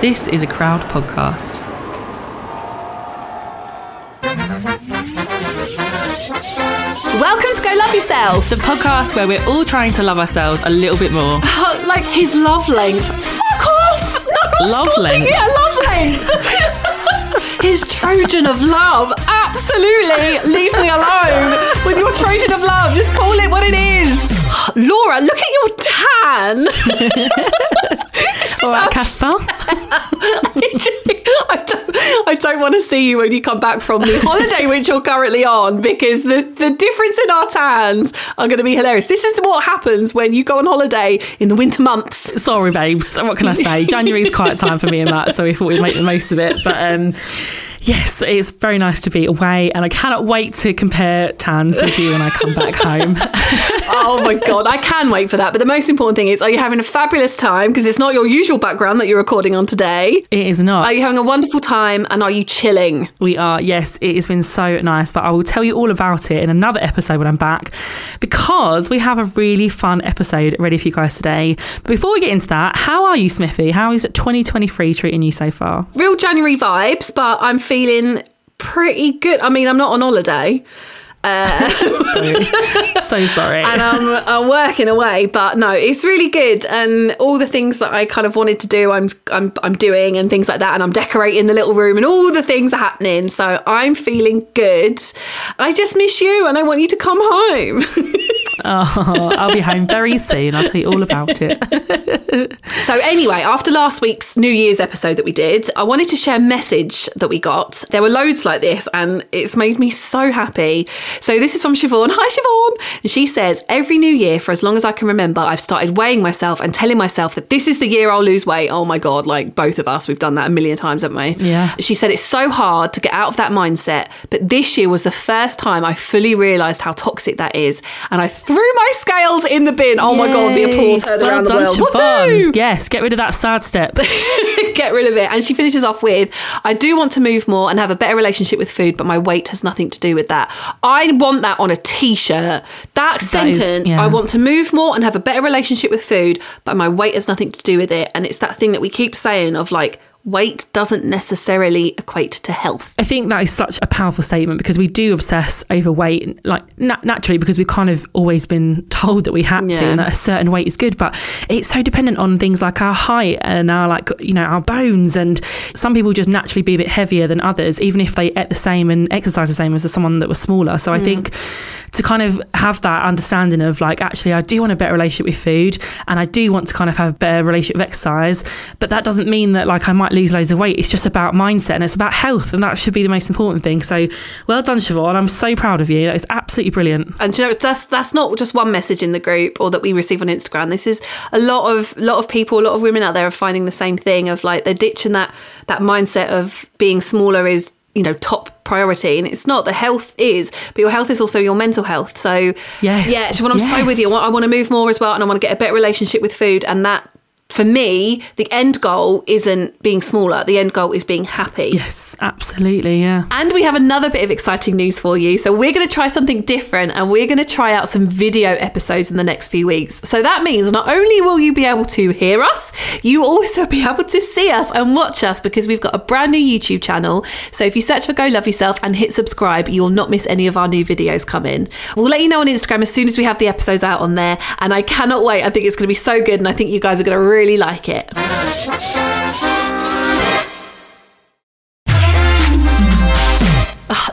This is a crowd podcast. Welcome to Go Love Yourself. The podcast where we're all trying to love ourselves a little bit more. Oh, like his love length. Fuck off! No Love length. a love length. his Trojan of love. Absolutely. Leave me alone with your Trojan of love. Just call it what it is. Laura, look at your tan. All right, Casper. I don't, I don't want to see you when you come back from the holiday which you're currently on because the, the difference in our tans are going to be hilarious. This is what happens when you go on holiday in the winter months. Sorry, babes. What can I say? January January's quiet time for me and Matt, so we thought we'd make the most of it. But um, yes, it's very nice to be away, and I cannot wait to compare tans with you when I come back home. Oh my God, I can wait for that. But the most important thing is, are you having a fabulous time? Because it's not your usual background that you're recording on today. it is not. Are you having a wonderful time and are you chilling? We are, yes, it has been so nice, but I will tell you all about it in another episode when I'm back because we have a really fun episode ready for you guys today. But before we get into that, how are you, Smithy? How is 2023 treating you so far? Real January vibes, but I'm feeling pretty good. I mean, I'm not on holiday. So, so sorry. and I'm, I'm working away. But no, it's really good, and all the things that I kind of wanted to do, I'm I'm I'm doing, and things like that. And I'm decorating the little room, and all the things are happening. So I'm feeling good. I just miss you, and I want you to come home. oh, I'll be home very soon. I'll tell you all about it. so anyway, after last week's New Year's episode that we did, I wanted to share a message that we got. There were loads like this, and it's made me so happy. So this is from Siobhan. Hi, Siobhan. And she says, Every new year, for as long as I can remember, I've started weighing myself and telling myself that this is the year I'll lose weight. Oh my God, like both of us, we've done that a million times, haven't we? Yeah. She said, It's so hard to get out of that mindset. But this year was the first time I fully realised how toxic that is. And I threw my scales in the bin. Oh my God, the applause heard well around done, the world. Siobhan. Woohoo! Yes, get rid of that sad step. get rid of it. And she finishes off with, I do want to move more and have a better relationship with food, but my weight has nothing to do with that. I want that on a t shirt. That sentence, yeah. I want to move more and have a better relationship with food, but my weight has nothing to do with it. And it's that thing that we keep saying of like, weight doesn't necessarily equate to health. I think that is such a powerful statement because we do obsess over weight, like na- naturally, because we've kind of always been told that we have to, and that a certain weight is good. But it's so dependent on things like our height and our like you know our bones. And some people just naturally be a bit heavier than others, even if they ate the same and exercise the same as someone that was smaller. So I mm. think to kind of have that understanding of like actually I do want a better relationship with food and I do want to kind of have a better relationship with exercise but that doesn't mean that like I might lose loads of weight. It's just about mindset and it's about health and that should be the most important thing. So well done Siobhan. I'm so proud of you. That is absolutely brilliant. And you know that's that's not just one message in the group or that we receive on Instagram. This is a lot of lot of people, a lot of women out there are finding the same thing of like they're ditching that that mindset of being smaller is you know top priority and it's not the health is but your health is also your mental health. So Yes. yeah Siobhan, I'm so with you. I want to move more as well and I want to get a better relationship with food and that for me the end goal isn't being smaller the end goal is being happy yes absolutely yeah and we have another bit of exciting news for you. So, we're going to try something different and we're going to try out some video episodes in the next few weeks. So, that means not only will you be able to hear us, you also be able to see us and watch us because we've got a brand new YouTube channel. So, if you search for Go Love Yourself and hit subscribe, you'll not miss any of our new videos come in. We'll let you know on Instagram as soon as we have the episodes out on there. And I cannot wait. I think it's going to be so good and I think you guys are going to really like it.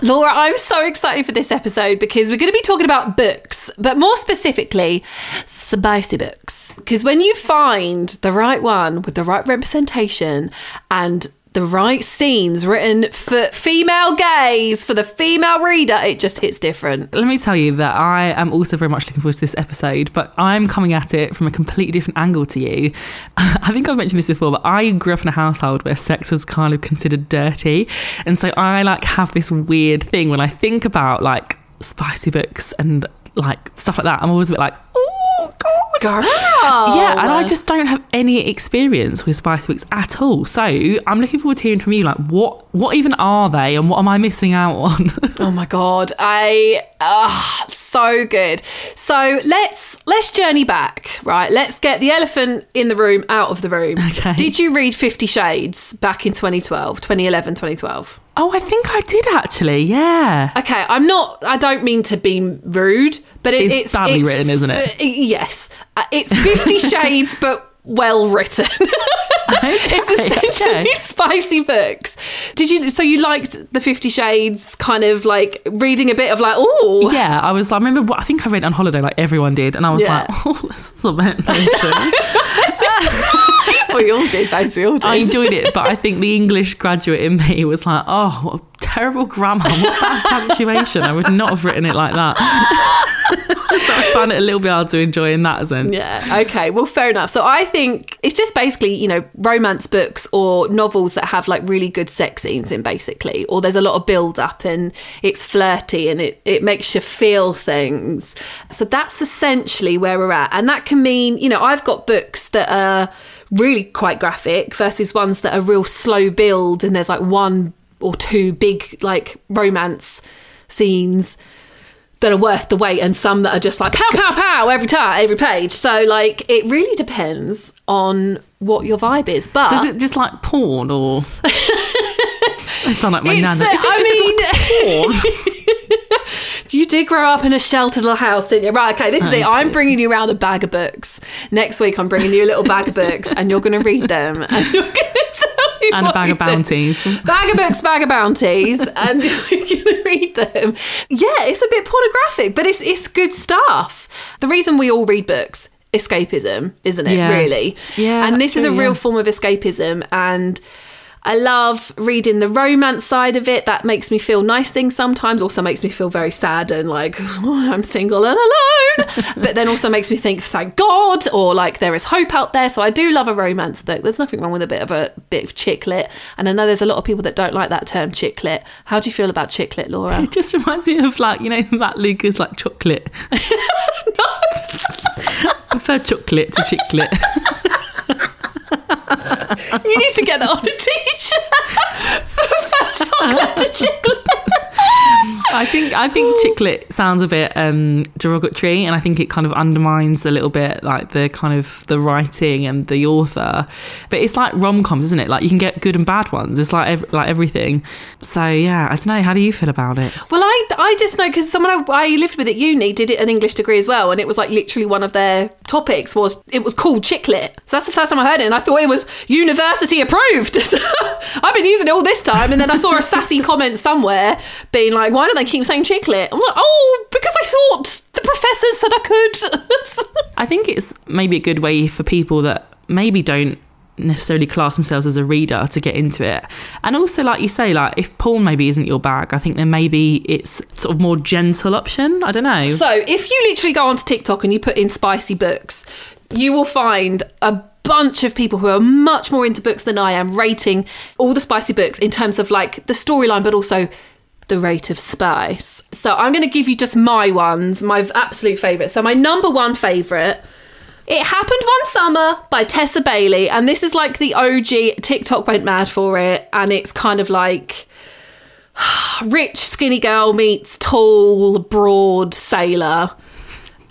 Laura, I'm so excited for this episode because we're going to be talking about books, but more specifically, spicy books. Because when you find the right one with the right representation and the right scenes written for female gaze, for the female reader, it just hits different. let me tell you that I am also very much looking forward to this episode, but I'm coming at it from a completely different angle to you. I think I've mentioned this before, but I grew up in a household where sex was kind of considered dirty. And so I like have this weird thing when I think about like spicy books and like stuff like that. I'm always a bit like, oh God, Girl. Yeah, and I just don't have any experience with spice books at all. So I'm looking forward to hearing from you. Like, what what even are they, and what am I missing out on? Oh my god, I ah so good. So let's let's journey back, right? Let's get the elephant in the room out of the room. Okay. Did you read 50 Shades back in 2012, 2011, 2012? oh, I think I did actually. Yeah. Okay, I'm not. I don't mean to be rude, but it, It's it's badly written, isn't it? uh, yes, Uh, it's Fifty Shades, but well written. it's essentially okay. spicy books. Did you? So you liked the Fifty Shades, kind of like reading a bit of like, oh, Yeah, I was. I remember. I think I read on holiday, like everyone did, and I was Yeah. like, "Oh, this is a bit emotional." we all did, basically, we all did. I enjoyed it, but I think the English graduate in me was like, "Oh, what a terrible grammar, what bad punctuation! I would not have written it like that." so I found it a little bit hard to enjoy in that sense. Yeah. Okay. Well, fair enough. So I think it's just basically, you know, romance books or novels that have like really good sex scenes in, basically, or there's a lot of build up and it's flirty and it, it makes you feel things. So that's essentially where we're at. And that can mean, you know, I've got books that are really quite graphic versus ones that are real slow build and there's like one or two big like romance scenes that are worth the wait and some that are just like pow pow pow every time every page so like it really depends on what your vibe is but So is it just like porn or? I sound like my It's, nan. uh, Is it, I is it like porn? you did grow up in a sheltered little house didn't you right okay this is I it i'm bringing you around a bag of books next week i'm bringing you a little bag of books and you're going to read them and you're going to tell me and a bag of bounties. bag of books, bag of bounties, and you're gonna read them. Yeah, it's a bit pornographic, but it's it's good stuff. The reason we all read books, escapism, isn't it? Yeah. Really? Yeah, And this is a real yeah. form of escapism, and. I love reading the romance side of it. That makes me feel nice things sometimes. Also makes me feel very sad and like "Oh, I'm single and alone. but then also makes me think, thank God, or like there is hope out there. So I do love a romance book. There's nothing wrong with a bit of a bit of chick lit. And I know there's a lot of people that don't like that term chick lit. How do you feel about chick lit, Laura? It just reminds me of like you know Matt Lucas like chocolate. I prefer chocolate to chiclet. You need to get that on a t-shirt. Chocolate to. I think I think chiclet sounds a bit um, derogatory, and I think it kind of undermines a little bit like the kind of the writing and the author. But it's like rom coms, isn't it? Like you can get good and bad ones. It's like ev- like everything. So yeah, I don't know. How do you feel about it? Well, I, I just know because someone I, I lived with at uni did it an English degree as well, and it was like literally one of their topics was it was called chicklet. So that's the first time I heard it, and I thought it was university approved. I've been using it all this time, and then I saw a sassy comment somewhere being like, "Why do they keep saying chicklet?" I'm like, "Oh, because I thought the professors said I could." I think it's maybe a good way for people that maybe don't necessarily class themselves as a reader to get into it. And also like you say like if porn maybe isn't your bag, I think then maybe it's sort of more gentle option. I don't know. So if you literally go onto TikTok and you put in spicy books, you will find a bunch of people who are much more into books than I am rating all the spicy books in terms of like the storyline but also the rate of spice. So I'm going to give you just my ones, my absolute favorite. So my number one favorite it Happened One Summer by Tessa Bailey, and this is like the OG. TikTok went mad for it, and it's kind of like rich, skinny girl meets tall, broad sailor.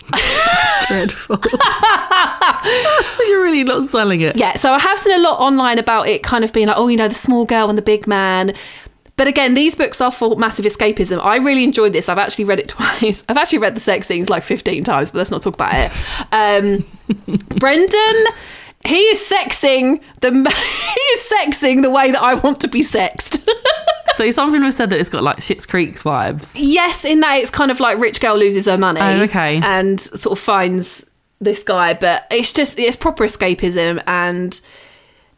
dreadful. You're really not selling it. Yeah, so I have seen a lot online about it kind of being like, oh, you know, the small girl and the big man. But again, these books are for massive escapism. I really enjoyed this. I've actually read it twice. I've actually read the sex scenes like 15 times, but let's not talk about it. Um, Brendan, he is sexing the he is sexing the way that I want to be sexed. So something was said that it's got like Schitt's Creek's vibes. yes, in that it's kind of like rich girl loses her money. Oh, okay. And sort of finds this guy, but it's just it's proper escapism and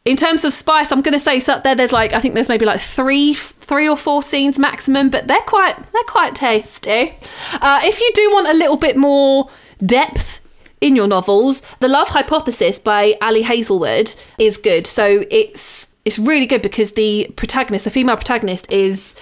in terms of spice, I'm going to say it's up there. There's like I think there's maybe like three, three or four scenes maximum, but they're quite they're quite tasty. Uh, if you do want a little bit more depth in your novels, The Love Hypothesis by Ali Hazelwood is good. So it's it's really good because the protagonist, the female protagonist, is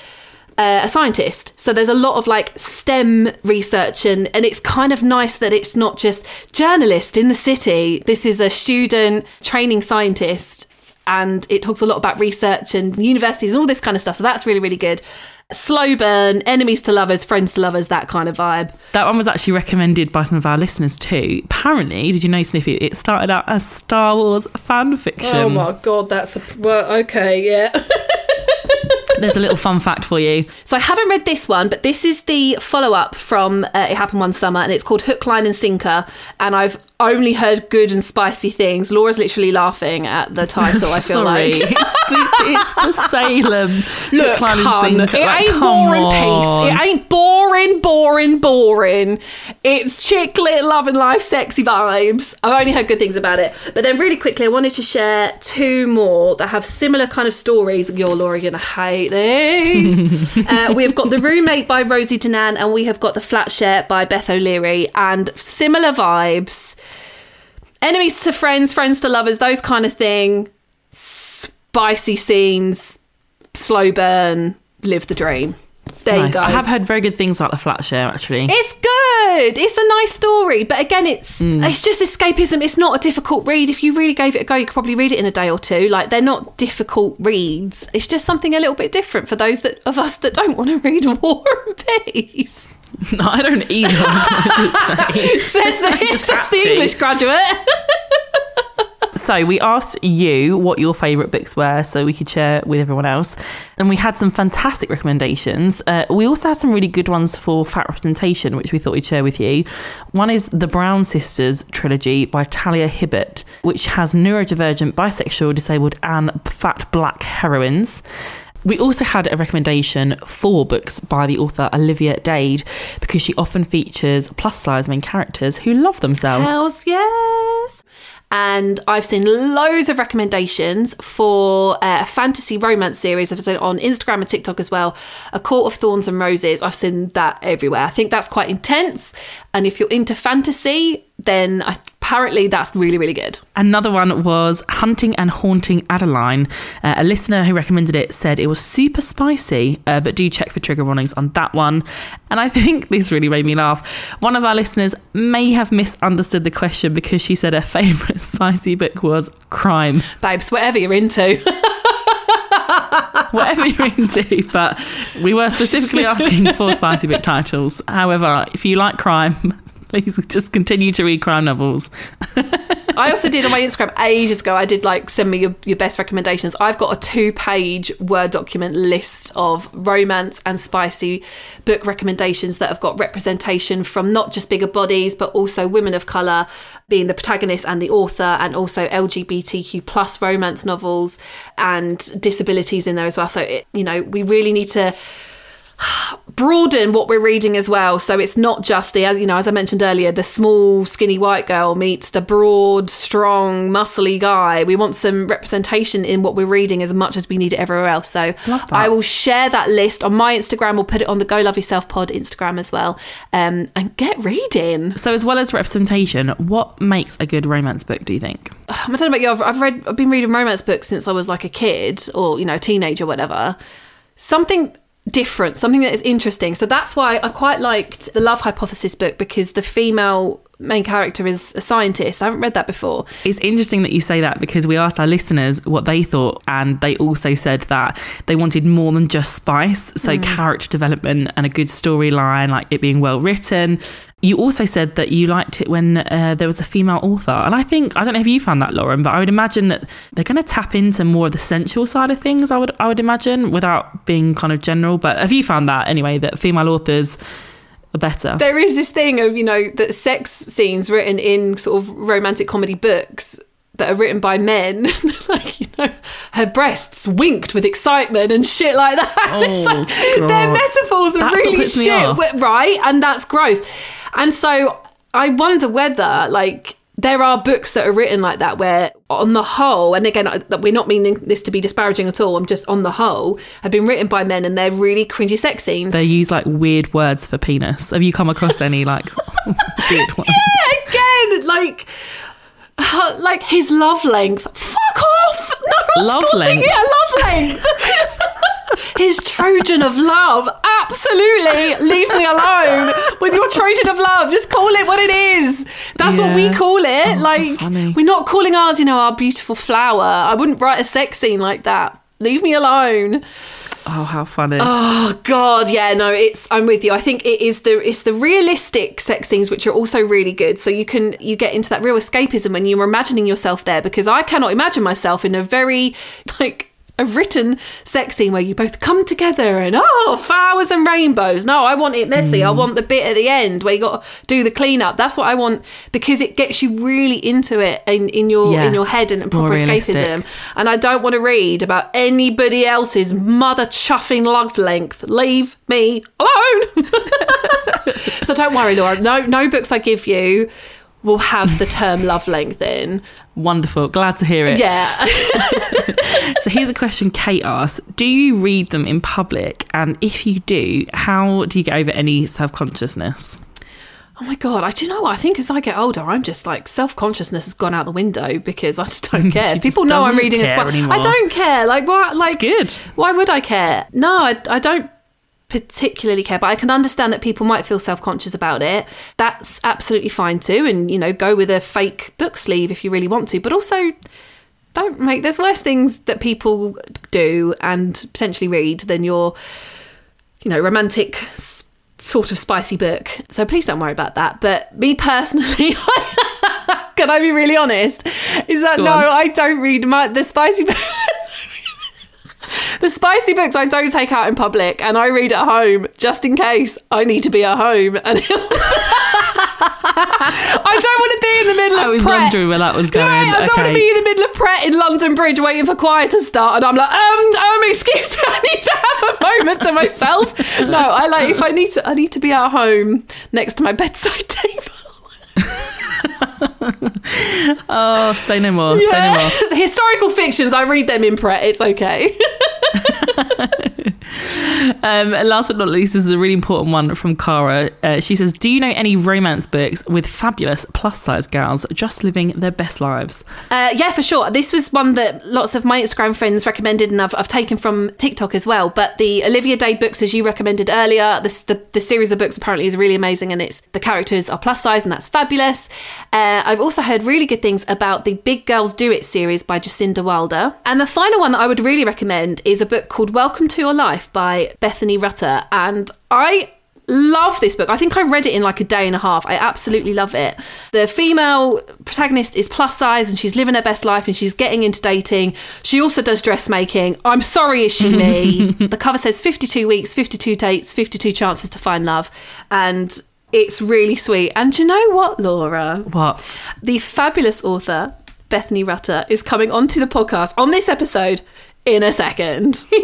uh, a scientist. So there's a lot of like STEM research, and, and it's kind of nice that it's not just journalist in the city. This is a student training scientist, and it talks a lot about research and universities and all this kind of stuff. So that's really, really good. Slow burn, enemies to lovers, friends to lovers, that kind of vibe. That one was actually recommended by some of our listeners too. Apparently, did you know, Smithy, it started out as Star Wars fan fiction. Oh my god, that's a, well, okay, yeah. There's a little fun fact for you. So I haven't read this one, but this is the follow up from uh, It Happened One Summer, and it's called Hook, Line, and Sinker. And I've only heard good and spicy things. Laura's literally laughing at the title. I feel like. it's, the, it's the Salem. Look, hun, it Like, ain't War and. Peace. It ain't boring, boring, boring. It's chick lit, love and life, sexy vibes. I've only heard good things about it. But then, really quickly, I wanted to share two more that have similar kind of stories. You're, Laura, gonna hate these. uh, we have got The Roommate by Rosie Danan, and we have got The Flat Share by Beth O'Leary, and similar vibes. Enemies to friends, friends to lovers, those kind of thing. Spicy scenes, slow burn, live the dream. There Nice. you go. I have heard very good things about the flat share actually. It's good. It's a nice story, but again, it's Mm. it's just escapism. It's not a difficult read. If you really gave it a go, you could probably read it in a day or two. Like they're not difficult reads. It's just something a little bit different for those that of us that don't want to read War and Peace. no, I don't either. says the says the. English graduate. So we asked you what your favourite books were so we could share with everyone else. And we had some fantastic recommendations. Uh, we also had some really good ones for fat representation, which we thought we'd share with you. One is The Brown Sisters trilogy by Talia Hibbert, which has neurodivergent, bisexual, disabled, and fat black heroines. We also had a recommendation for books by the author Olivia Dade because she often features plus size main characters who love themselves. Hells yes. And I've seen loads of recommendations for uh, a fantasy romance series. I've seen on Instagram and TikTok as well. A Court of Thorns and Roses. I've seen that everywhere. I think that's quite intense. And if you're into fantasy, then apparently that's really, really good. Another one was Hunting and Haunting Adeline. Uh, a listener who recommended it said it was super spicy, uh, but do check for trigger warnings on that one. And I think this really made me laugh. One of our listeners may have misunderstood the question because she said her favourite spicy book was Crime. Babes, whatever you're into. Whatever you're into, but we were specifically asking for spicy book titles. However, if you like crime, please just continue to read crime novels. I also did on my Instagram ages ago. I did like send me your, your best recommendations. I've got a two page Word document list of romance and spicy book recommendations that have got representation from not just bigger bodies, but also women of colour being the protagonist and the author, and also LGBTQ plus romance novels and disabilities in there as well. So, it, you know, we really need to broaden what we're reading as well. So it's not just the, as you know, as I mentioned earlier, the small, skinny white girl meets the broad, strong, muscly guy. We want some representation in what we're reading as much as we need it everywhere else. So I will share that list on my Instagram. We'll put it on the Go Love Yourself Pod Instagram as well. Um, and get reading. So, as well as representation, what makes a good romance book, do you think? I don't know about you. I've, I've read, I've been reading romance books since I was like a kid or you know, teenager, whatever. Something different, something that is interesting. So that's why I quite liked the Love Hypothesis book because the female main character is a scientist. I haven't read that before. It's interesting that you say that because we asked our listeners what they thought, and they also said that they wanted more than just spice. So, character development and a good storyline, like it being well written. You also said that you liked it when uh, there was a female author. And I think, I don't know if you found that, Lauren, but I would imagine that they're going to tap into more of the sensual side of things, I would, I would imagine, without being kind of general. But have you found that anyway, that female authors are better? There is this thing of, you know, that sex scenes written in sort of romantic comedy books that are written by men, like, you know, her breasts winked with excitement and shit like that. it's Oh, like, their metaphors are That's really shit, right? And that's gross. And so I wonder whether, like, there are books that are written like that where on the whole and again we're not meaning this to be disparaging at all i'm just on the whole have been written by men and they're really cringy sex scenes They use like weird words for penis. Have you come across any like weird ones? yeah again, like, like his love length. Fuck off! No Love length? a love length. His Trojan of love. Absolutely, leave me alone with your Trojan of love. Just call it what it is. That's what we call it. Oh, like we're not calling ours, you know, our beautiful flower. I wouldn't write a sex scene like that. Leave me alone. Oh, how funny. Oh God, yeah, no, it's I'm with you. I think it is the it's the realistic sex scenes which are also really good. So you can you get into that real escapism when you're imagining yourself there because I cannot imagine myself in a very like a written sex scene where you both come together and oh flowers and rainbows. No, I want it messy. I mm. want the bit at the end where you got to do the cleanup. That's what I want because it gets you really into it in, in your Yeah. in your head and More proper escapism. And I don't want to read about anybody else's mother chuffing love length. Leave me alone. so don't worry, Laura. No, no books I give you will have the term love length in. Wonderful. Glad to hear it. Yeah. So here's a question Kate asks Do you read them in public? And if you do, how do you get over any self consciousness? Oh my god! I do you know what I think as I get older, I'm just like self consciousness has gone out the window because I just don't care. She People know I'm reading as care well. I don't care. Like what? Like good. Why would I care? No, I, I don't particularly care, but I can understand that people might feel self conscious about it. That's absolutely fine too, and you know, go with a fake book sleeve if you really want to, but also. Don't make there's worse things that people do and potentially read than your you know, romantic sort of spicy book. So please don't worry about that. But me personally, can I be really honest? Is that Go no, on. I don't read my the spicy The spicy books I don't take out in public and I read at home just in case I need to be at home. And I don't want to be in the middle of. I was Pret. wondering where that was going. Right, I don't want to be in the middle of Pret in London Bridge waiting for choir to start, and I'm like, um, um, excuse me, I need to have a moment to myself. No, I like if I need to, I need to be at home next to my bedside table. Oh, say no more. Say no more. Historical fictions, I read them in Pret. It's okay. Um, and last but not least, this is a really important one from Cara. Uh, she says, "Do you know any romance books with fabulous plus-size gals just living their best lives?" Uh, yeah, for sure. This was one that lots of my Instagram friends recommended, and I've, I've taken from TikTok as well. But the Olivia Dade books, as you recommended earlier, this, the, the series of books apparently is really amazing, and it's the characters are plus size, and that's fabulous. Uh, I've also heard really good things about the Big Girls Do It series by Jasinda Wilder. And the final one that I would really recommend is a book called Welcome to Your Life by Bethany Rutter. And I love this book. I think I read it in like a day and a half. I absolutely love it. The female protagonist is plus size and she's living her best life and she's getting into dating. She also does dressmaking. I'm sorry, is she me? the cover says 52 weeks, 52 dates, 52 chances to find love. And it's really sweet. And do you know what, Laura? What? The fabulous author, Bethany Rutter, is coming onto the podcast on this episode in a second.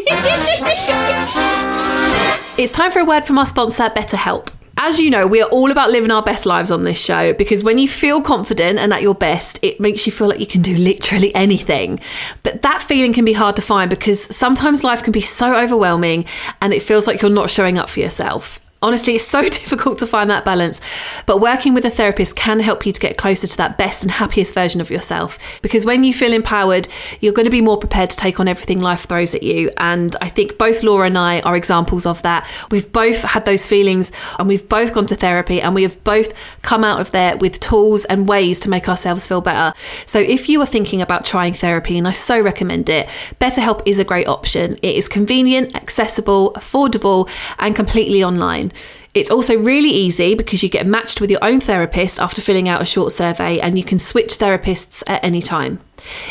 It's time for a word from our sponsor, BetterHelp. As you know, we are all about living our best lives on this show because when you feel confident and at your best, it makes you feel like you can do literally anything. But that feeling can be hard to find because sometimes life can be so overwhelming and it feels like you're not showing up for yourself. Honestly, it's so difficult to find that balance, but working with a therapist can help you to get closer to that best and happiest version of yourself. Because when you feel empowered, you're going to be more prepared to take on everything life throws at you. And I think both Laura and I are examples of that. We've both had those feelings and we've both gone to therapy and we have both come out of there with tools and ways to make ourselves feel better. So if you are thinking about trying therapy, and I so recommend it, BetterHelp is a great option. It is convenient, accessible, affordable, and completely online. It's also really easy because you get matched with your own therapist after filling out a short survey and you can switch therapists at any time.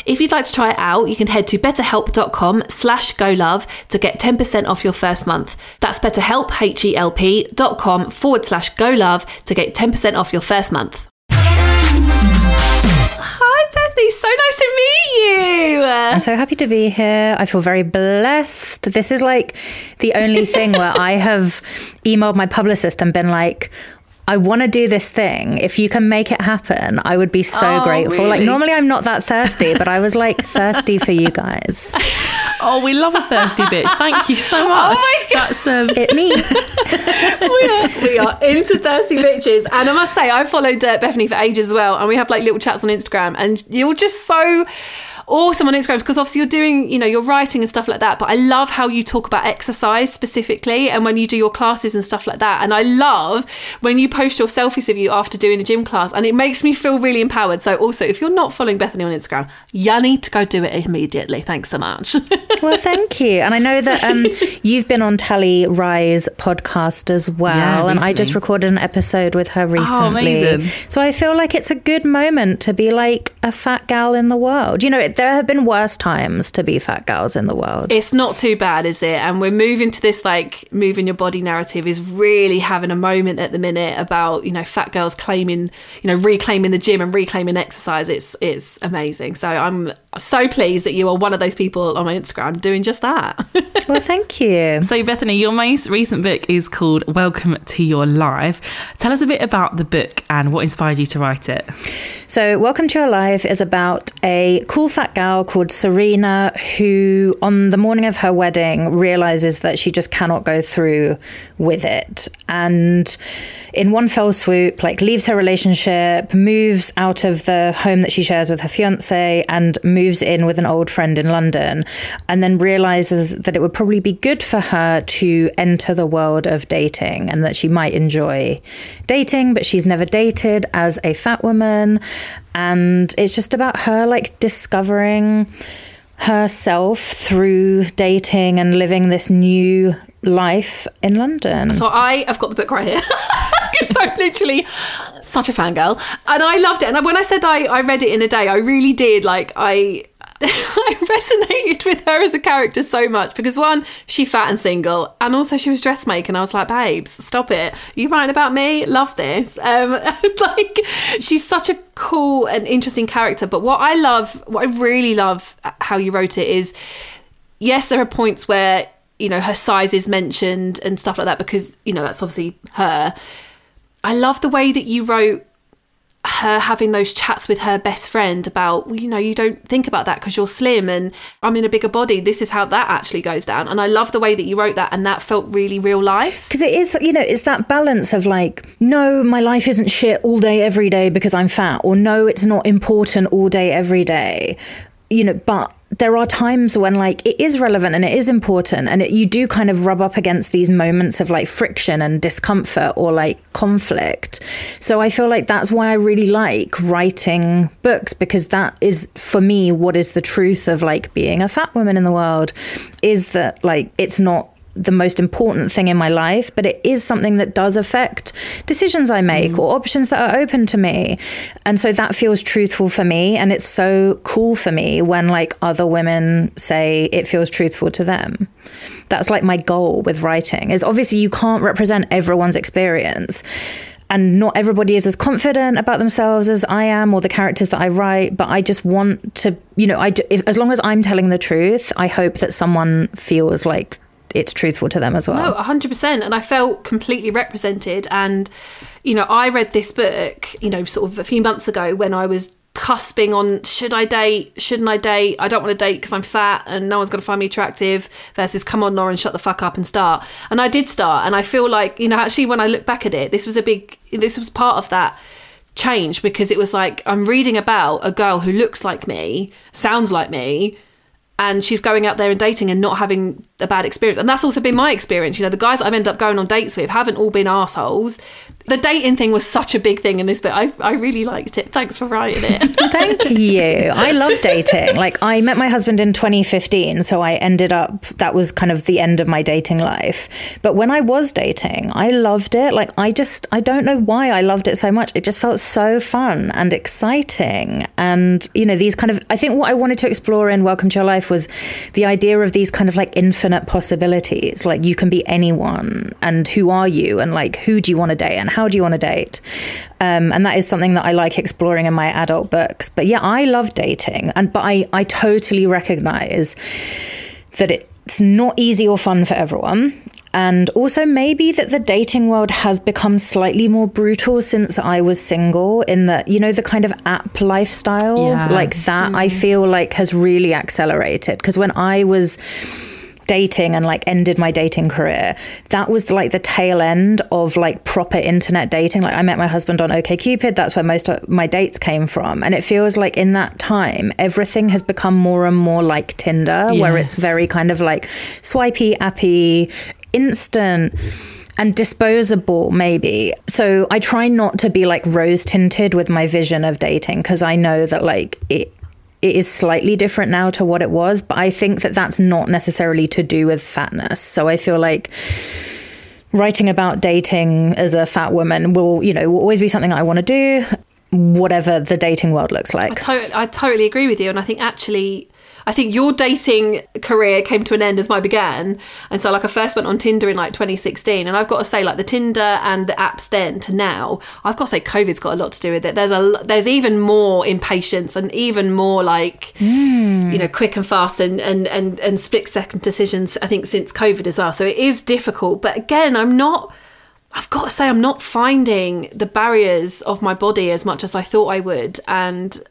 If you'd like to try it out, you can head to betterhelp.com slash golove to get 10% off your first month. That's betterhelp, H-E-L-P dot com forward slash golove to get 10% off your first month. Bethany. So nice to meet you. I'm so happy to be here. I feel very blessed. This is like the only thing where I have emailed my publicist and been like, I want to do this thing. If you can make it happen, I would be so Oh, grateful. Like normally I'm not that thirsty, but I was like thirsty for you guys. Oh, we love a thirsty bitch. Thank you so much. my God. That's um, It me. we, are, we are into thirsty bitches. And I must say, I followed uh, Bethany for ages as well. And we have like little chats on Instagram. And you're just so awesome on Instagram because obviously you're doing, you know, you're writing and stuff like that. But I love how you talk about exercise specifically and when you do your classes and stuff like that. And I love when you post your selfies of you after doing a gym class and it makes me feel really empowered. So also, if you're not following Bethany on Instagram, you need to go do it immediately. Thanks so much. well, thank you. And I know that um, you've been on Tally Rye's podcast as well. Yeah, and I just recorded an episode with her recently. Oh, amazing. So I feel like it's a good moment to be like a fat gal in the world. You know, there have been worse times to be fat girls in the world. it's not too bad, is it? And we're moving to this like moving your body narrative is really having a moment at the minute about you know fat girls claiming you know reclaiming the gym and reclaiming exercise. It's it's amazing. So I'm so pleased that you are one of those people on my Instagram doing just that. well, thank you. So, Bethany, your most recent book is called Welcome to Your Life. Tell us a bit about the book and what inspired you to write it. So, Welcome to Your Life is about a cool fat gal called Serena who, on the morning of her wedding, realizes that she just cannot go through with it. And in one fell swoop, like leaves her relationship, moves out of the home that she shares with her fiance, and moves in with an old friend in London. And then realizes that it would probably be good for her to enter the world of dating and that she might enjoy dating, but she's never dated as a fat woman. And it's just about her like discovering herself through dating and living this new life in London. So I have got the book right here. so literally such a fangirl. And I loved it. And when I said I, I read it in a day, I really did. Like I I resonated with her as a character so much because one, she fat and single, and also she was dressmaker, and I was like, babes, stop it. You writing about me? Love this. Um, like she's such a cool and interesting character. But what I love, what I really love, how you wrote it is, yes, there are points where you know her size is mentioned and stuff like that because you know that's obviously her. I love the way that you wrote her having those chats with her best friend about you know you don't think about that because you're slim and I'm in a bigger body. This is how that actually goes down. And I love the way that you wrote that and that felt really real life. Because it is you know it's that balance of like no my life isn't shit all day every day because i'm fat or no it's not important all day every day. You know but there are times when like it is relevant and it is important and it, you do kind of rub up against these moments of like friction and discomfort or like conflict. So i feel like that's why i really like writing books because that is for me what is the truth of like being a fat woman in the world is that like it's not the most important thing in my life, but it is something that does affect decisions I make mm. or options that are open to me. And so that feels truthful for me. And it's so cool for me when like other women say it feels truthful to them. That's like my goal with writing is obviously you can't represent everyone's experience and not everybody is as confident about themselves as I am or the characters that I write. But I just want to, you know, I if, as long as I'm telling the truth, I hope that someone feels like it's truthful to them as well. No, 100%. And I felt completely represented. And, you know, I read this book, you know, sort of a few months ago when I was cusping on should I date, shouldn't I date, I don't want to date because I'm fat and no one's going to find me attractive versus come on, Lauren, shut the fuck up and start. And I did start. And I feel like, you know, actually when I look back at it, this was a big, this was part of that change because it was like I'm reading about a girl who looks like me, sounds like me, and she's going out there and dating and not having a bad experience. And that's also been my experience. You know, the guys I've ended up going on dates with haven't all been assholes. The dating thing was such a big thing in this bit. I, I really liked it. Thanks for writing it. Thank you. I love dating. Like, I met my husband in 2015, so I ended up, that was kind of the end of my dating life. But when I was dating, I loved it. Like, I just, I don't know why I loved it so much. It just felt so fun and exciting. And, you know, these kind of, I think what I wanted to explore in Welcome to Your Life was the idea of these kind of like infinite possibilities. Like, you can be anyone, and who are you? And like, who do you want to date? And how do you want to date? Um, and that is something that I like exploring in my adult books. But yeah, I love dating, and but I I totally recognize that it's not easy or fun for everyone. And also, maybe that the dating world has become slightly more brutal since I was single, in that, you know, the kind of app lifestyle, Yeah. like that, I mm. feel like has really accelerated. Because when I was dating and like ended my dating career, that was like the tail end of like proper internet dating. Like I met my husband on OKCupid. That's where most of my dates came from. And it feels like in that time, everything has become more and more like Tinder, where it's very kind of like swipey, appy, instant and disposable maybe so i try not to be like rose tinted with my vision of dating because i know that like it it is slightly different now to what it was but i think that that's not necessarily to do with fatness so i feel like writing about dating as a fat woman will you know will always be something i want to do whatever the dating world looks I, like to- I totally agree with you, and I think actually. I think your dating career came to an end as mine began. And so, like, I first went on Tinder in like 2016. And I've got to say, like, the Tinder and the apps then to now, I've got to say, COVID's got a lot to do with it. There's a, there's even more impatience and even more like, mm. you know, quick and fast and, and, and, and split second decisions, I think, since COVID as well. So it is difficult. But again, I'm not. I've got to say, I'm not finding the barriers of my body as much as I thought I would. And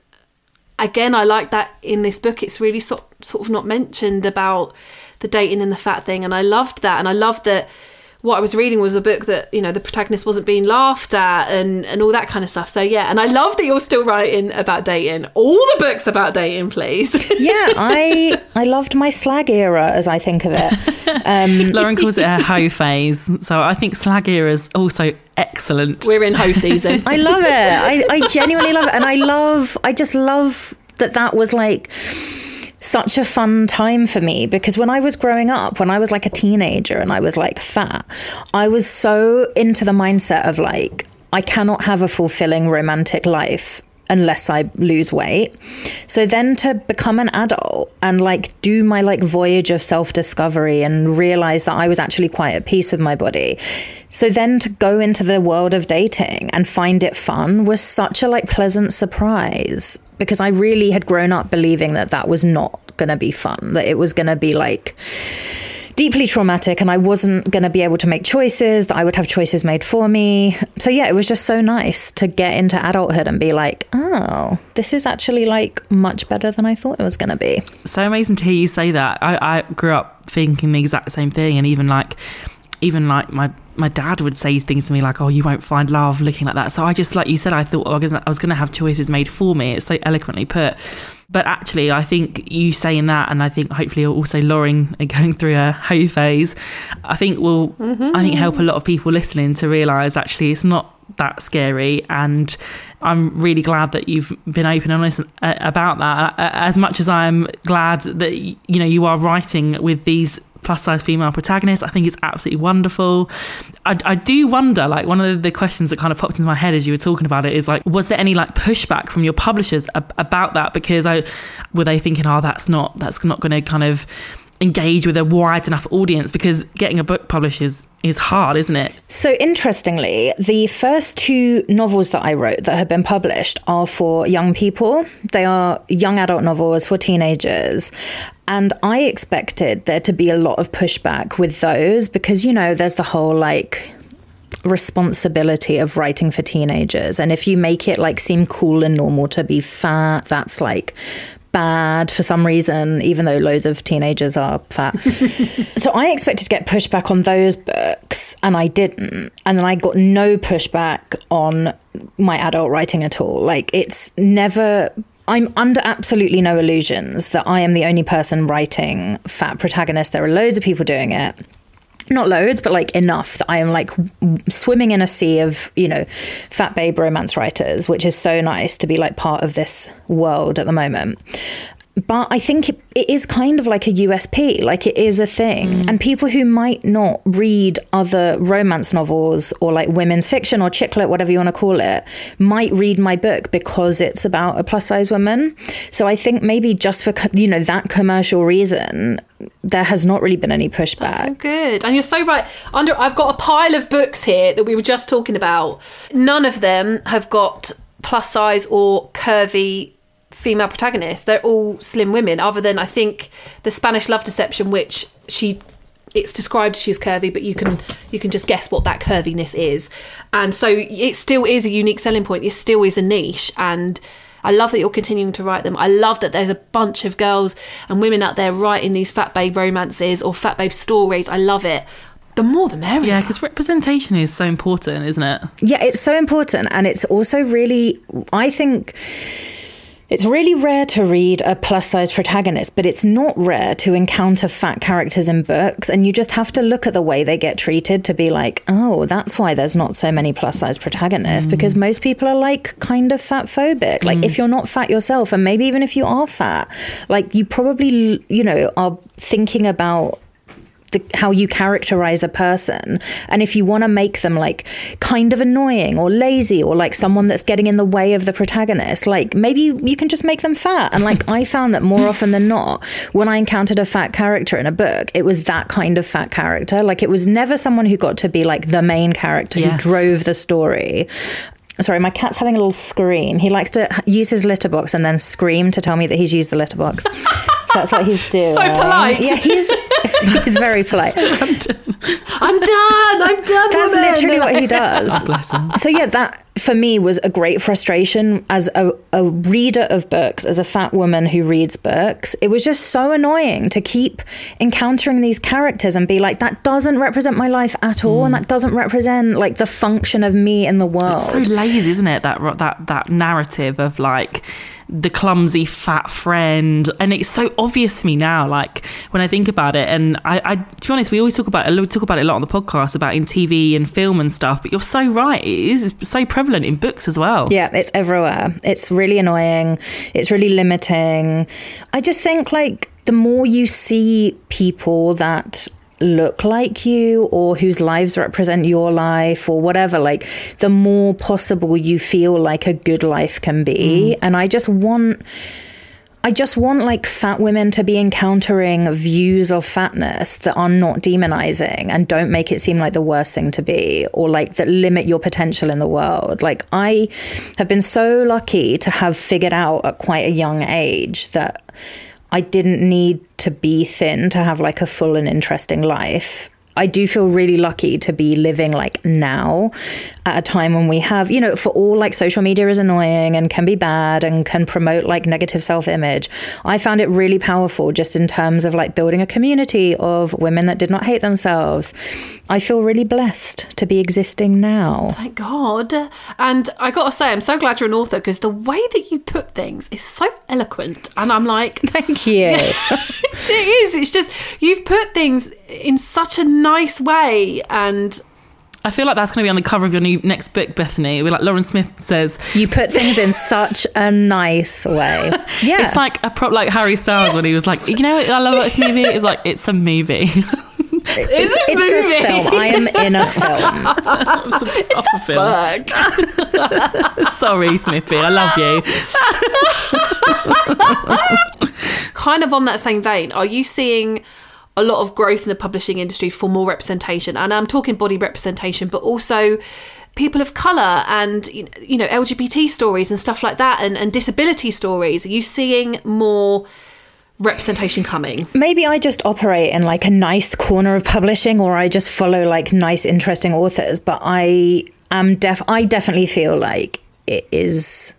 again, I like that in this book, it's really sort, sort of not mentioned about the dating and the fat thing. And I loved that. And I loved that what I was reading was a book that, you know, the protagonist wasn't being laughed at and, and all that kind of stuff. So, yeah. And I love that you're still writing about dating. All the books about dating, please. yeah i i loved my slag era as i think of it um, Lauren calls it a hoe phase. So I think slag era is also excellent. We're in hoe season. I love it. I, I genuinely love it. And I love, I just love that that was like such a fun time for me because when I was growing up, when I was like a teenager and I was like fat, I was so into the mindset of like, I cannot have a fulfilling romantic life unless I lose weight. So then to become an adult and like do my like voyage of self-discovery and realize that I was actually quite at peace with my body. So then to go into the world of dating and find it fun was such a like pleasant surprise because I really had grown up believing that that was not going to be fun, that it was going to be like deeply traumatic and I wasn't going to be able to make choices, that I would have choices made for me. So, yeah, it was just so nice to get into adulthood and be like, oh, this is actually like much better than I thought it was going to be. so amazing to hear you say that. I, I grew up thinking the exact same thing, and even like, even like my my dad would say things to me like, "Oh, you won't find love looking like that." So I just, like you said, I thought I was gonna- I was going to have choices made for me. It's so eloquently put. But actually, I think you saying that, and I think hopefully also Lauren going through a hoe phase, I think will, I think help a lot of people listening to realise actually it's not that scary and i'm really glad that you've been open and honest uh, about that as much as i'm glad that you know you are writing with these plus size female protagonist. i think it's absolutely wonderful I, I do wonder like one of the questions that kind of popped into my head as you were talking about it is like was there any like pushback from your publishers ab- about that because i were they thinking oh that's not that's not going to kind of engage with a wide enough audience because getting a book published is, is hard isn't it So, interestingly, the first two novels that I wrote that have been published are for young people. They are young adult novels for teenagers. And I expected there to be a lot of pushback with those because, you know, there's the whole like responsibility of writing for teenagers. And if you make it like seem cool and normal to be fat, that's like bad for some reason, even though loads of teenagers are fat. so I expected to get pushback on those books and I didn't. And then I got no pushback on my adult writing at all. Like it's never. I'm under absolutely no illusions that I am the only person writing fat protagonists. There are loads of people doing it not loads, but like enough that I am like swimming in a sea of, you know, fat babe romance writers, which is so nice to be like part of this world at the moment. But I think it, it is kind of like a USP, like it is a thing. Mm. And people who might not read other romance novels or like women's fiction or chick lit, whatever you want to call it, might read my book because it's about a plus size woman. So I think maybe just for, you know, that commercial reason, there has not really been any pushback. So good. And you're so right. Under I've got a pile of books here that we were just talking about. None of them have got plus size or curvy female protagonists. They're all slim women, other than I think the Spanish Love Deception, which she it's described she's curvy, but you can you can just guess what that curviness is. And so it still is a unique selling point. It still is a niche and I love that you're continuing to write them. I love that there's a bunch of girls and women out there writing these fat babe romances or fat babe stories. I love it. The more the merrier. Yeah, because representation is so important, isn't it? Yeah, it's so important. And it's also really, I think. It's really rare to read a plus size protagonist, but it's not rare to encounter fat characters in books. And you just have to look at the way they get treated to be like, oh, that's why there's not so many plus size protagonists, mm. because most people are like kind of fat phobic. Like, mm. if you're not fat yourself, and maybe even if you are fat, like you probably, you know, are thinking about the, how you characterize a person. And if you want to make them like kind of annoying or lazy or like someone that's getting in the way of the protagonist like maybe you can just make them fat. And like i found that more often than not when i encountered a fat character in a book it was that kind of fat character. Like it was never someone who got to be like the main character who drove the story. Sorry, my cat's having a little scream. He likes to use his litter box and then scream to tell me that he's used the litter box. so that's what he's doing. So polite. Yeah, he's he's very polite. I'm done. I'm done. That's woman. literally what he does. Bless him. So yeah, that for me was a great frustration as a, a reader of books, as a fat woman who reads books. It was just so annoying to keep encountering these characters and be like, that doesn't represent my life at all, and mm. that doesn't represent like the function of me in the world. It's so lazy, isn't it? That that that narrative of like the clumsy fat friend, and it's so obvious to me now. Like when I think about it, and I, I to be honest, we always talk about it. We talk about it a lot on the podcast about in TV and film and stuff. But you're so right; it is so prevalent in books as well. Yeah, it's everywhere. It's really annoying. It's really limiting. I just think like the more you see people that look like you or whose lives represent your life or whatever like the more possible you feel like a good life can be mm. and i just want I just want like fat women to be encountering views of fatness that are not demonizing and don't make it seem like the worst thing to be or like that limit your potential in the world. Like I have been so lucky to have figured out at quite a young age that I didn't need to be thin to have like a full and interesting life. I do feel really lucky to be living like now at a time when we have, you know, for all like social media is annoying and can be bad and can promote like negative self image. I found it really powerful just in terms of like building a community of women that did not hate themselves. I feel really blessed to be existing now. Thank God. And I got to say, I'm so glad you're an author because the way that you put things is so eloquent. And I'm like, Thank you. it is. It's just, you've put things in such a nice way. And I feel like that's going to be on the cover of your new next book, Bethany. It'll be like Lauren Smith says. You put things in such a nice way. Yeah. It's like a prop like Harry Styles when he was like, you know what I love this movie? It's like it's a movie. It's, a it's a film. I am in a film. it's a, film. Sorry, Smithy. I love you. kind of on that same vein, are you seeing a lot of growth in the publishing industry for more representation? And I'm talking body representation, but also people of color and you know LGBT stories and stuff like that, and, and disability stories. Are you seeing more? Representation coming Maybe I just operate in like a nice corner of publishing or I just follow like nice interesting authors, but I am def I definitely feel like it is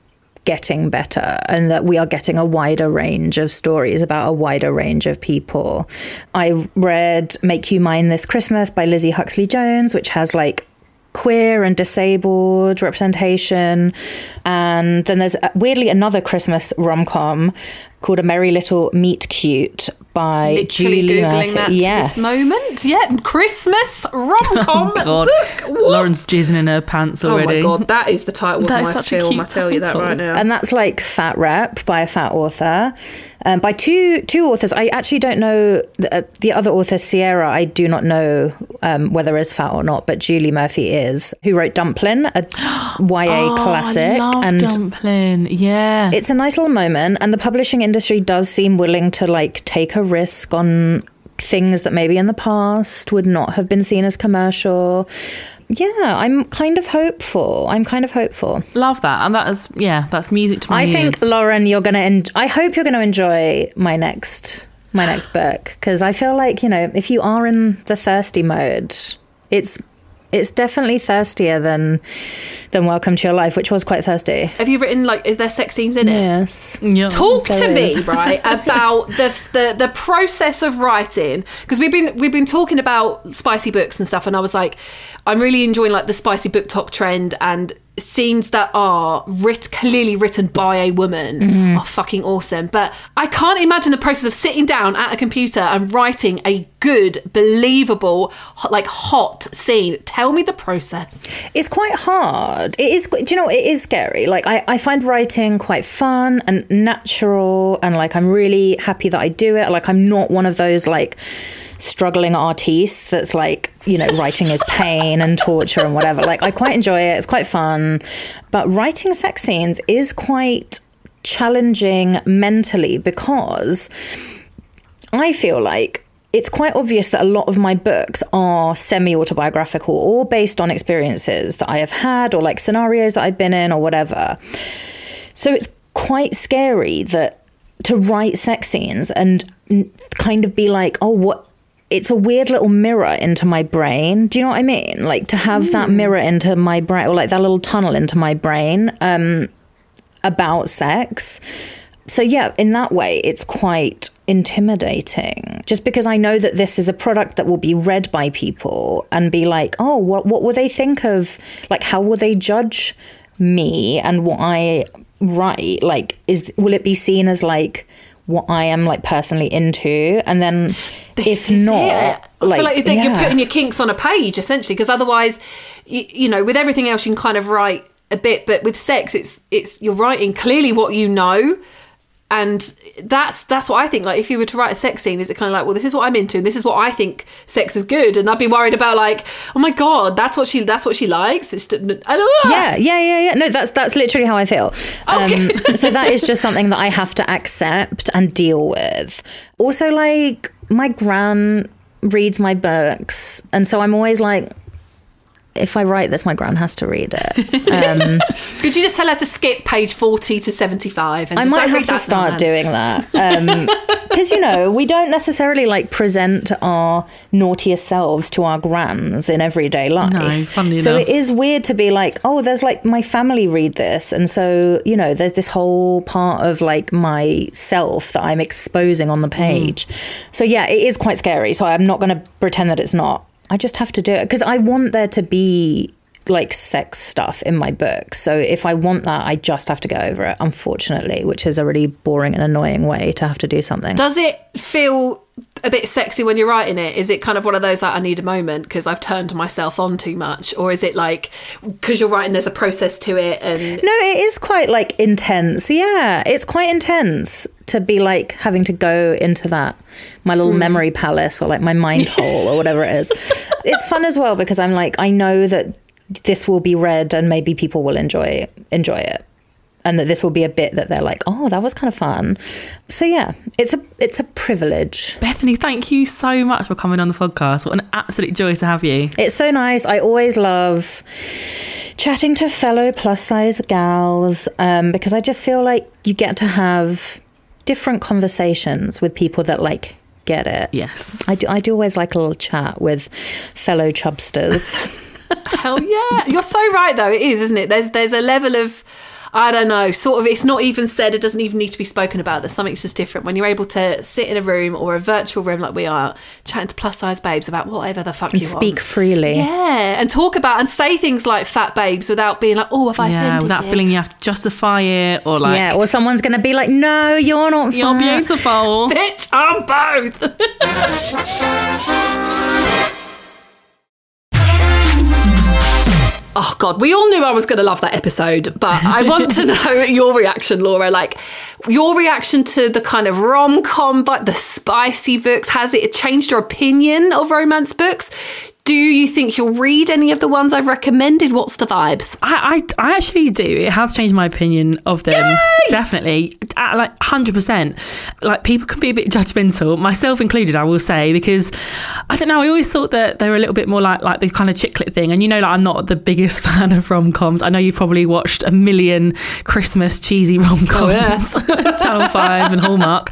getting better and that we are getting a wider range of stories about a wider range of people. I read Make You Mine This Christmas by Lizzie Huxley Jones, which has like queer and disabled representation. And then there's uh, weirdly another Christmas rom com called A Merry Little Meet Cute by literally Julie googling Murphy. that yes. this moment yeah christmas rom-com Oh, book what? Lauren's jizzing in her pants already. oh my god that is the title That of my such a film cute i tell you that title. right now And that's like Fat Rep by a fat author, um, by two two authors. I actually don't know the, uh, the other author, Sierra. I do not know um, whether is fat or not, but Julie Murphy is, who wrote Dumplin, a YA Oh, classic, and dumpling. Yeah. it's a nice little moment. And the publishing industry does seem willing to like take a risk on things that maybe in the past would not have been seen as commercial. Yeah, I'm kind of hopeful. I'm kind of hopeful. love that. And that is, yeah, that's music to my I ears. think Lauren, you're gonna. En- I hope you're gonna enjoy my next my next book because I feel like you know if you are in the thirsty mode, it's It's definitely thirstier than than Welcome to Your Life, which was quite thirsty. Have you written like? Is there sex scenes in it? Yes. Yeah. Talk to There me, right, about the, the the process of writing because we've been we've been talking about spicy books and stuff, and I was like, I'm really enjoying like the spicy BookTok trend and scenes that are writ clearly written by a woman Mm-hmm. are fucking awesome. But I can't imagine the process of sitting down at a computer and writing a good, believable, like hot scene. Tell me the process. It's quite hard. It is, do you know, it is scary. Like, I, I find writing quite fun and natural, and like, I'm really happy that I do it. Like, I'm not one of those, like, struggling artists that's like, you know, writing is pain and torture and whatever. Like, I quite enjoy it. It's quite fun. But writing sex scenes is quite challenging mentally because I feel like it's quite obvious that a lot of my books are semi autobiographical or based on experiences that I have had or like scenarios that I've been in or whatever. So it's quite scary that to write sex scenes and kind of be like, oh, what? It's a weird little mirror into my brain. Do you know what I mean? Like to have that mirror into my brain or like that little tunnel into my brain um, about sex. So, yeah, in that way, it's quite intimidating just because I know that this is a product that will be read by people and be like, oh, what, what will they think of? Like, how will they judge me and what I write? Like, is will it be seen as like what I am like personally into? And then This if not, it. I feel like that you're putting your kinks on a page essentially, because otherwise, you, you know, with everything else, you can kind of write a bit, but with sex, it's it's you're writing clearly what you know, and that's that's what I think. Like, if you were to write a sex scene, is it kind of like, well, this is what I'm into, and this is what I think sex is good, and I'd be worried about like, oh my god, that's what she that's what she likes. It's and, ah! yeah yeah yeah yeah no that's that's literally how i feel Okay. um, so that is just something that i have to accept and deal with also like my gran reads my books and so i'm always like if i write this my gran has to read it. Um, Could you just tell her to skip page forty to seventy five? And i might have to start doing that because you know we don't necessarily like present our naughtiest selves to our grans in everyday life. No, so enough. it is weird to be like oh there's like my family read this and so you know there's this whole part of like myself that i'm exposing on the page. So yeah it is quite scary. So i'm not going to pretend that it's not i just have to do it because i want there to be like sex stuff in my book. So if i want that i just have to go over it unfortunately which is a really boring and annoying way to have to do something. Does it feel a bit sexy when you're writing it? Is it kind of one of those like I need a moment because I've turned myself on too much, or is it like because you're writing there's a process to it and No, it is quite like intense. Yeah, it's quite intense to be like having to go into that my little hmm. memory palace or like my mind hole or whatever it is. It's fun as well because I'm like I know that this will be read and maybe people will enjoy enjoy it. And that this will be a bit that they're like, "Oh, that was kind of fun." So yeah, it's a it's a privilege. Bethany, thank you so much for coming on the podcast. What an absolute joy to have you. It's so nice. I always love chatting to fellow plus size gals um, because I just feel like you get to have different conversations with people that like get it. Yes. I do, I do always like a little chat with fellow chubsters. hell yeah, you're so right though. It is, isn't it? There's there's a level of I don't know, sort of. It's not even said. It doesn't even need to be spoken about. There's something just different when you're able to sit in a room or a virtual room like we are, chatting to plus size babes about whatever the fuck you want. Speak want. freely. Yeah, and talk about and say things like fat babes without being like, oh, have I yeah, offended without you? feeling you have to justify it or like yeah, or someone's going to be like, no, you're not you're fat." beautiful. Bitch, I'm both. Oh God, we all knew I was going to love that episode, but I want to know your reaction, Laura. Like your reaction to the kind of rom com, but the spicy books. Has it changed your opinion of romance books? Do you think you'll read any of the ones I've recommended? What's the vibes? I, I, I actually do. It has changed my opinion of them. Definitely. Uh, like 100%. Like, people can be a bit judgmental, myself included, I will say, because I don't know. I always thought that they were a little bit more like, like the kind of chick lit thing. And you know, like, I'm not the biggest fan of rom coms. I know you've probably watched a million Christmas cheesy rom coms, Channel 5 and Hallmark.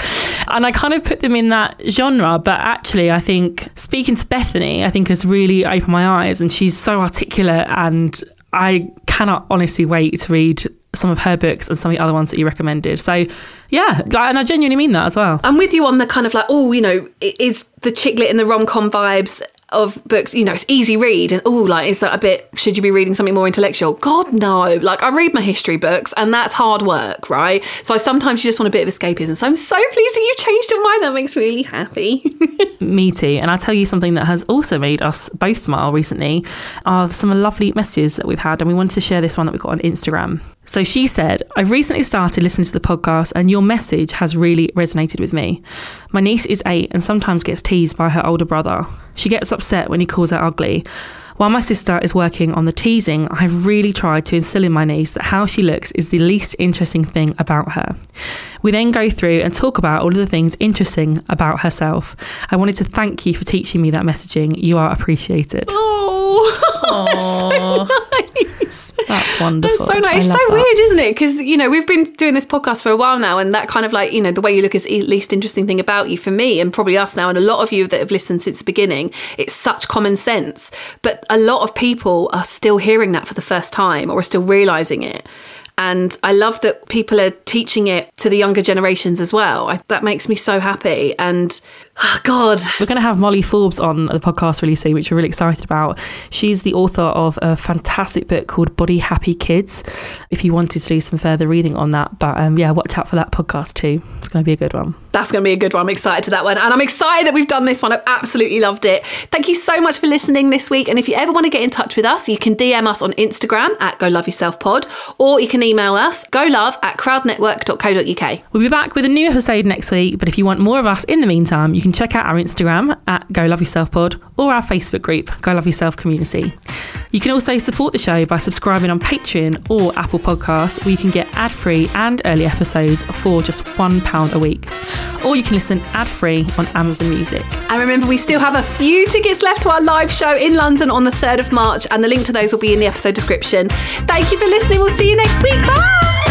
And I kind of put them in that genre, but actually, I think speaking to Bethany, I think has really opened my eyes, and she's so articulate, and I cannot honestly wait to read some of her books and some of the other ones that you recommended. So, yeah, and I genuinely mean that as well. I'm with you on the kind of like, oh, you know, is the chick lit and the rom com vibes of books, you know, it's easy read and oh, like is that a bit should you be reading something more intellectual? God no. Like I read my history books and that's hard work, right? So I sometimes you just want a bit of escapism. So I'm so pleased that you've changed your mind. That makes me really happy. me too. And I'll tell you something that has also made us both smile recently are some lovely messages that we've had and we wanted to share this one that we got on Instagram. So she said, I've recently started listening to the podcast and your message has really resonated with me. My niece is eight and sometimes gets teased by her older brother. She gets upset when he calls her ugly. While my sister is working on the teasing, I've really tried to instill in my niece that how she looks is the least interesting thing about her. We then go through and talk about all of the things interesting about herself. I wanted to thank you for teaching me that messaging. You are appreciated. So nice. That's wonderful. That's so nice. It's so that. weird, isn't it? Because, you know, we've been doing this podcast for a while now, and that kind of like, you know, the way you look is the least interesting thing about you for me, and probably us now, and a lot of you that have listened since the beginning. It's such common sense. But a lot of people are still hearing that for the first time or are still realizing it. And I love that people are teaching it to the younger generations as well. I, that makes me so happy. And oh God. We're going to have Molly Forbes on the podcast really soon, which we're really excited about. She's the author of a fantastic book called Body Happy Kids. If you wanted to do some further reading on that. But um, yeah, watch out for that podcast too. It's going to be a good one. That's going to be a good one. I'm excited to that one. And I'm excited that we've done this one. I've absolutely loved it. Thank you so much for listening this week. And if you ever want to get in touch with us, you can DM us on Instagram at Go Love Yourself Pod, or you can email us golove at crowdnetwork.co.uk. We'll be back with a new episode next week. But if you want more of us in the meantime, you can check out our Instagram at Go Love Yourself Pod or our Facebook group, Go Love Yourself Community. You can also support the show by subscribing on Patreon or Apple Podcasts, where you can get ad free and early episodes for just £1 a week or you can listen ad free on Amazon Music. And remember, we still have a few tickets left to our live show in London on the 3rd of March, and the link to those will be in the episode description. Thank you for listening. We'll see you next week. Bye.